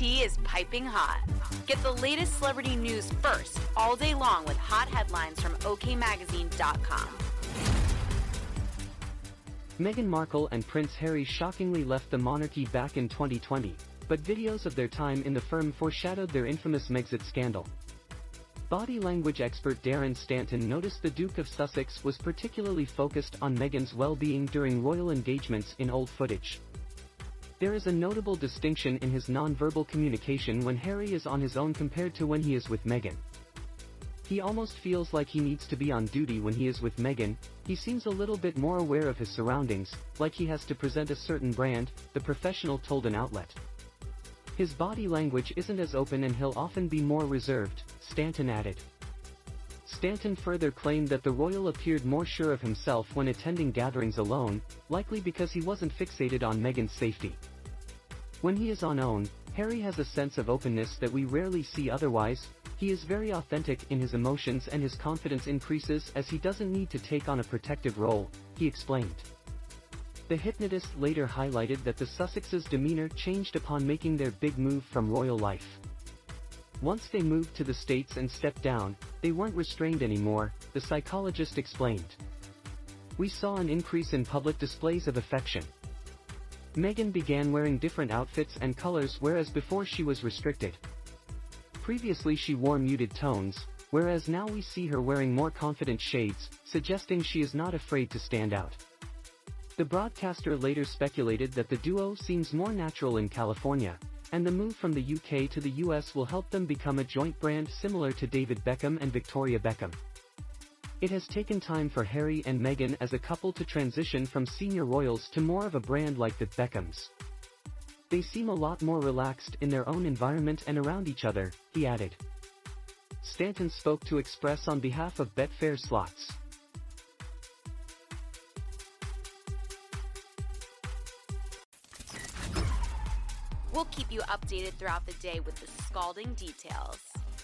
Tea is piping hot. Get the latest celebrity news first all day long with hot headlines from OKMagazine.com. Meghan Markle and Prince Harry shockingly left the monarchy back in 2020, but videos of their time in the firm foreshadowed their infamous Megxit scandal. Body language expert Darren Stanton noticed the Duke of Sussex was particularly focused on Meghan's well-being during royal engagements in old footage. There is a notable distinction in his non-verbal communication when Harry is on his own compared to when he is with Meghan. He almost feels like he needs to be on duty when he is with Meghan, he seems a little bit more aware of his surroundings, like he has to present a certain brand, the professional told an outlet. His body language isn't as open and he'll often be more reserved, Stanton added. Stanton further claimed that the royal appeared more sure of himself when attending gatherings alone, likely because he wasn't fixated on Meghan's safety. When he is on own, Harry has a sense of openness that we rarely see otherwise, he is very authentic in his emotions and his confidence increases as he doesn't need to take on a protective role, he explained. The hypnotist later highlighted that the Sussexes' demeanor changed upon making their big move from royal life. Once they moved to the States and stepped down, they weren't restrained anymore, the psychologist explained. We saw an increase in public displays of affection. Meghan began wearing different outfits and colors whereas before she was restricted. Previously she wore muted tones, whereas now we see her wearing more confident shades, suggesting she is not afraid to stand out. The broadcaster later speculated that the duo seems more natural in California, and the move from the UK to the US will help them become a joint brand similar to David Beckham and Victoria Beckham. It has taken time for Harry and Meghan as a couple to transition from senior royals to more of a brand like the Beckhams. They seem a lot more relaxed in their own environment and around each other, he added. Stanton spoke to Express on behalf of Betfair Slots. We'll keep you updated throughout the day with the scalding details.